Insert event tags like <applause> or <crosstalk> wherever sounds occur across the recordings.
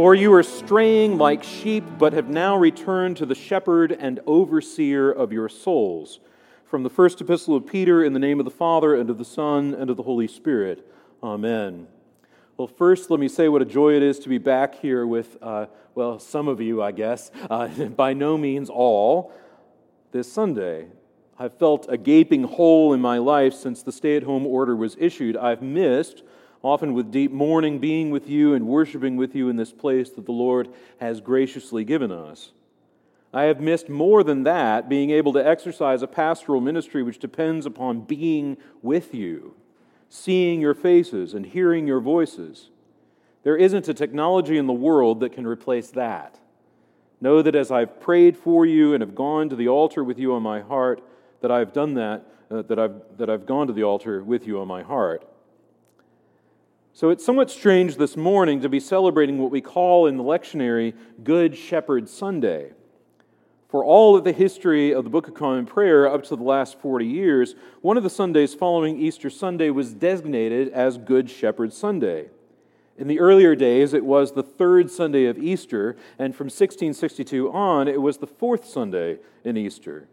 For you are straying like sheep, but have now returned to the shepherd and overseer of your souls. From the first epistle of Peter, in the name of the Father, and of the Son, and of the Holy Spirit. Amen. Well, first, let me say what a joy it is to be back here with, uh, well, some of you, I guess, uh, <laughs> by no means all, this Sunday. I've felt a gaping hole in my life since the stay at home order was issued. I've missed often with deep mourning, being with you and worshiping with you in this place that the Lord has graciously given us. I have missed more than that, being able to exercise a pastoral ministry which depends upon being with you, seeing your faces, and hearing your voices. There isn't a technology in the world that can replace that. Know that as I've prayed for you and have gone to the altar with you on my heart, that I've done that, uh, that, I've, that I've gone to the altar with you on my heart. So it's somewhat strange this morning to be celebrating what we call in the lectionary Good Shepherd Sunday. For all of the history of the Book of Common Prayer up to the last 40 years, one of the Sundays following Easter Sunday was designated as Good Shepherd Sunday. In the earlier days, it was the third Sunday of Easter, and from 1662 on, it was the fourth Sunday in Easter.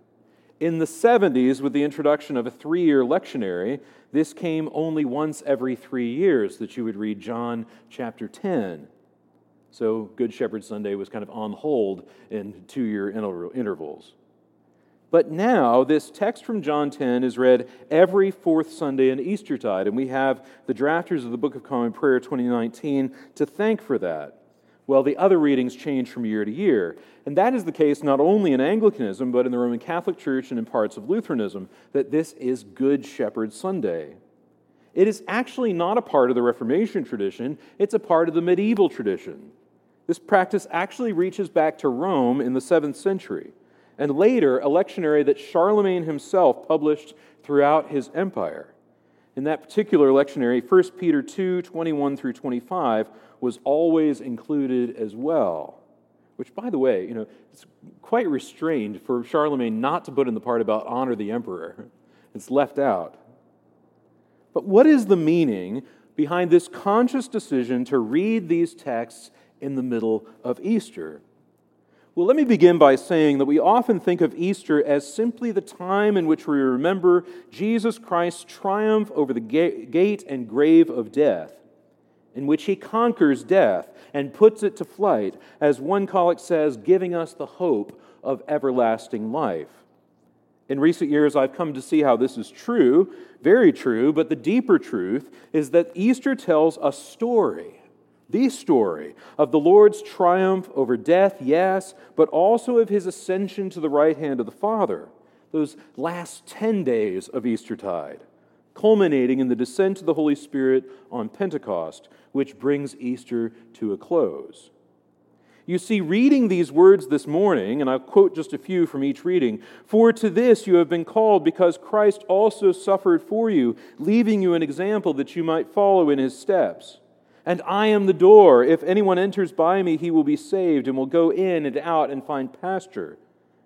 In the 70s, with the introduction of a three year lectionary, this came only once every three years that you would read John chapter 10. So Good Shepherd Sunday was kind of on hold in two year intervals. But now, this text from John 10 is read every fourth Sunday in Eastertide, and we have the drafters of the Book of Common Prayer 2019 to thank for that. Well, the other readings change from year to year. And that is the case not only in Anglicanism, but in the Roman Catholic Church and in parts of Lutheranism, that this is Good Shepherd Sunday. It is actually not a part of the Reformation tradition, it's a part of the medieval tradition. This practice actually reaches back to Rome in the 7th century, and later, a lectionary that Charlemagne himself published throughout his empire. In that particular lectionary, 1 Peter 2 21 through 25 was always included as well. Which, by the way, you know, it's quite restrained for Charlemagne not to put in the part about honor the emperor. It's left out. But what is the meaning behind this conscious decision to read these texts in the middle of Easter? Well, let me begin by saying that we often think of Easter as simply the time in which we remember Jesus Christ's triumph over the gate and grave of death in which he conquers death and puts it to flight, as one collect says, giving us the hope of everlasting life. In recent years, I've come to see how this is true, very true, but the deeper truth is that Easter tells a story, the story of the Lord's triumph over death, yes, but also of his ascension to the right hand of the Father, those last 10 days of Eastertide culminating in the descent of the Holy Spirit on Pentecost, which brings Easter to a close. You see, reading these words this morning, and I'll quote just a few from each reading For to this you have been called, because Christ also suffered for you, leaving you an example that you might follow in his steps. And I am the door. If anyone enters by me, he will be saved, and will go in and out and find pasture.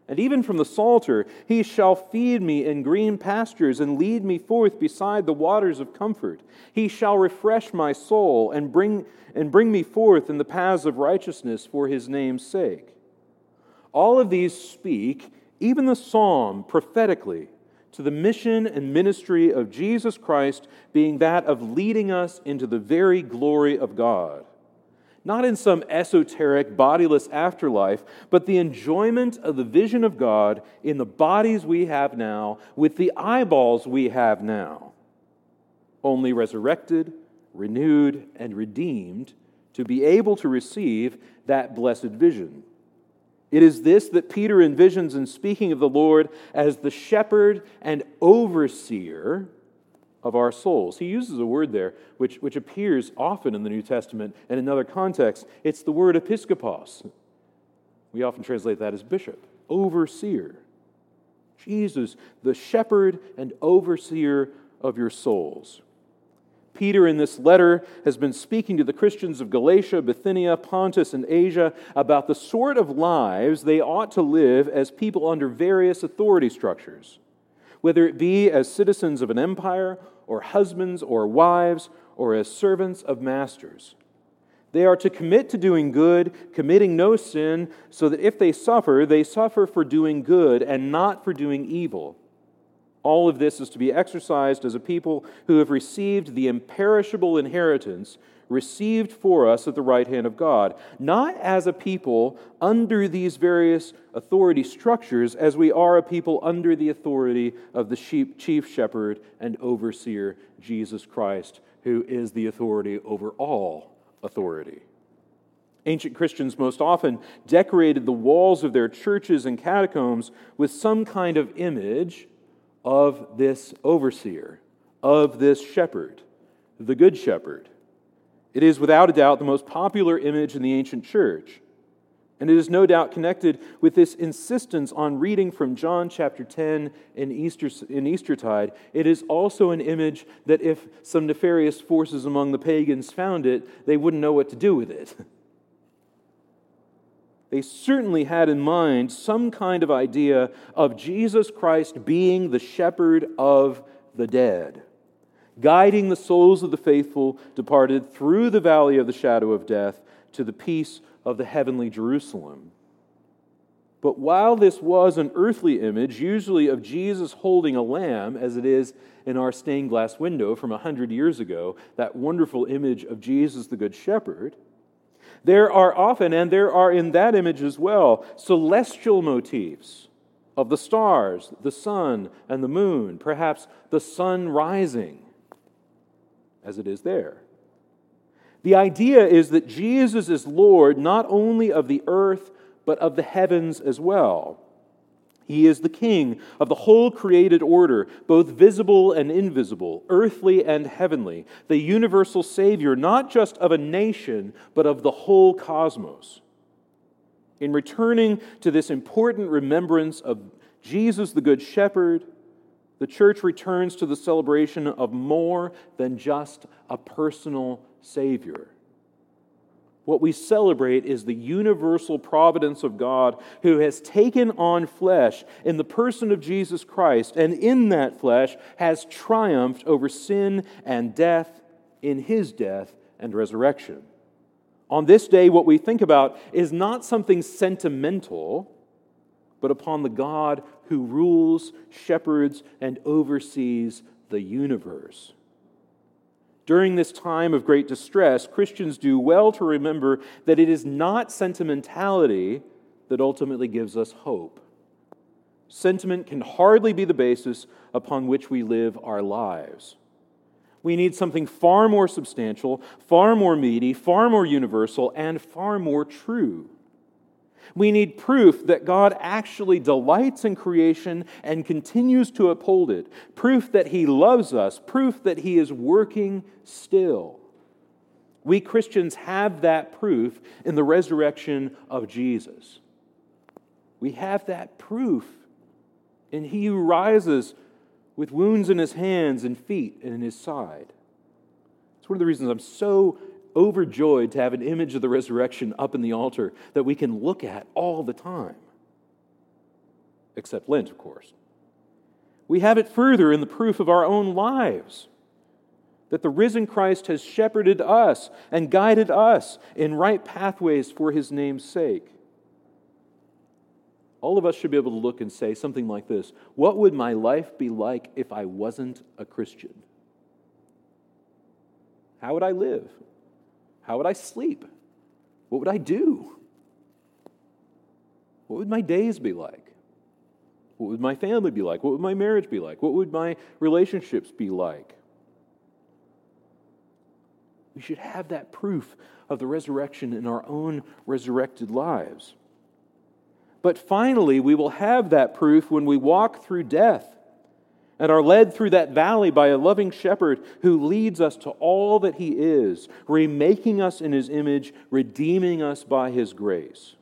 And even from the Psalter, he shall feed me in green pastures and lead me forth beside the waters of comfort. He shall refresh my soul and bring, and bring me forth in the paths of righteousness for his name's sake. All of these speak, even the psalm, prophetically, to the mission and ministry of Jesus Christ being that of leading us into the very glory of God not in some esoteric, bodiless afterlife, but the enjoyment of the vision of God in the bodies we have now, with the eyeballs we have now, only resurrected, renewed, and redeemed to be able to receive that blessed vision. It is this that Peter envisions in speaking of the Lord as the shepherd and overseer of our souls. He uses a word there which, which appears often in the New Testament and in other contexts. It's the word episkopos. We often translate that as bishop, overseer. Jesus, the shepherd and overseer of your souls. Peter, in this letter, has been speaking to the Christians of Galatia, Bithynia, Pontus, and Asia about the sort of lives they ought to live as people under various authority structures whether it be as citizens of an empire, or husbands or wives, or as servants of masters. They are to commit to doing good, committing no sin, so that if they suffer, they suffer for doing good and not for doing evil. All of this is to be exercised as a people who have received the imperishable inheritance received for us at the right hand of God, not as a people under these various authority structures, as we are a people under the authority of the chief shepherd and overseer, Jesus Christ, who is the authority over all authority. Ancient Christians most often decorated the walls of their churches and catacombs with some kind of image of this overseer, of this shepherd, the Good Shepherd. It is without a doubt the most popular image in the ancient church. And it is no doubt connected with this insistence on reading from John chapter 10 in, Easter, in Eastertide. It is also an image that if some nefarious forces among the pagans found it, they wouldn't know what to do with it. <laughs> They certainly had in mind some kind of idea of Jesus Christ being the shepherd of the dead guiding the souls of the faithful departed through the valley of the shadow of death to the peace of the heavenly Jerusalem. But while this was an earthly image, usually of Jesus holding a lamb, as it is in our stained glass window from a hundred years ago, that wonderful image of Jesus the Good Shepherd, there are often, and there are in that image as well, celestial motifs of the stars, the sun, and the moon, perhaps the sun rising as it is there. The idea is that Jesus is Lord not only of the earth, but of the heavens as well. He is the king of the whole created order, both visible and invisible, earthly and heavenly, the universal Savior, not just of a nation, but of the whole cosmos. In returning to this important remembrance of Jesus, the Good Shepherd, the church returns to the celebration of more than just a personal Savior. What we celebrate is the universal providence of God who has taken on flesh in the person of Jesus Christ, and in that flesh has triumphed over sin and death in his death and resurrection. On this day, what we think about is not something sentimental but upon the God who rules, shepherds, and oversees the universe. During this time of great distress, Christians do well to remember that it is not sentimentality that ultimately gives us hope. Sentiment can hardly be the basis upon which we live our lives. We need something far more substantial, far more meaty, far more universal, and far more true. We need proof that God actually delights in creation and continues to uphold it. Proof that He loves us. Proof that He is working still. We Christians have that proof in the resurrection of Jesus. We have that proof in He who rises with wounds in His hands and feet and in His side. It's one of the reasons I'm so overjoyed to have an image of the resurrection up in the altar that we can look at all the time. Except Lent, of course. We have it further in the proof of our own lives that the risen Christ has shepherded us and guided us in right pathways for his name's sake. All of us should be able to look and say something like this What would my life be like if I wasn't a Christian? How would I live? How would I sleep? What would I do? What would my days be like? What would my family be like? What would my marriage be like? What would my relationships be like? We should have that proof of the resurrection in our own resurrected lives. But finally, we will have that proof when we walk through death and are led through that valley by a loving shepherd who leads us to all that he is, remaking us in his image, redeeming us by his grace.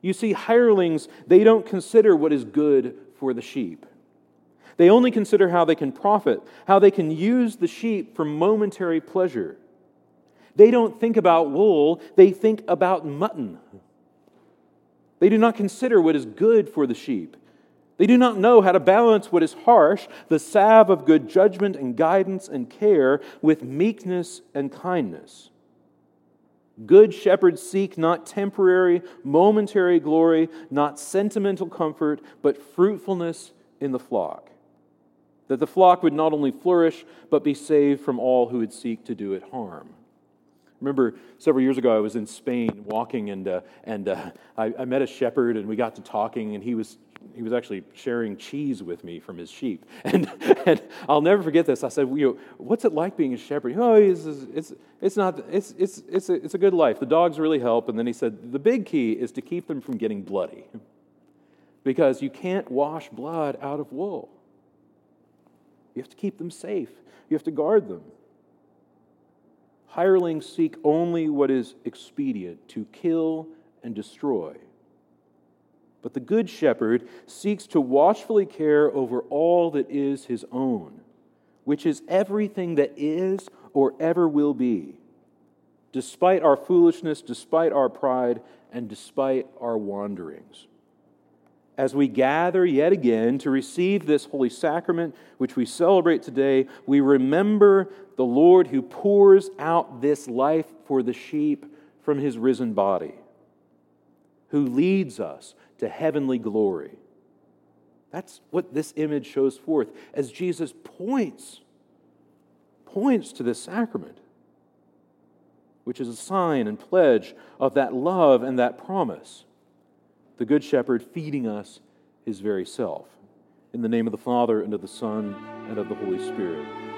You see, hirelings, they don't consider what is good for the sheep. They only consider how they can profit, how they can use the sheep for momentary pleasure. They don't think about wool, they think about mutton. They do not consider what is good for the sheep. They do not know how to balance what is harsh, the salve of good judgment and guidance and care, with meekness and kindness. Good shepherds seek not temporary, momentary glory, not sentimental comfort, but fruitfulness in the flock. That the flock would not only flourish, but be saved from all who would seek to do it harm. Remember, several years ago, I was in Spain walking, and, uh, and uh, I, I met a shepherd, and we got to talking, and he was he was actually sharing cheese with me from his sheep. <laughs> And, and I'll never forget this. I said, you know, what's it like being a shepherd? Oh, it's, it's, it's, not, it's, it's, it's, a, it's a good life. The dogs really help. And then he said, the big key is to keep them from getting bloody <laughs> because you can't wash blood out of wool. You have to keep them safe, you have to guard them. Hirelings seek only what is expedient to kill and destroy. But the Good Shepherd seeks to watchfully care over all that is his own, which is everything that is or ever will be, despite our foolishness, despite our pride, and despite our wanderings. As we gather yet again to receive this holy sacrament, which we celebrate today, we remember the Lord who pours out this life for the sheep from his risen body, who leads us to heavenly glory. That's what this image shows forth as Jesus points points to this sacrament, which is a sign and pledge of that love and that promise. The Good Shepherd feeding us his very self. In the name of the Father, and of the Son, and of the Holy Spirit.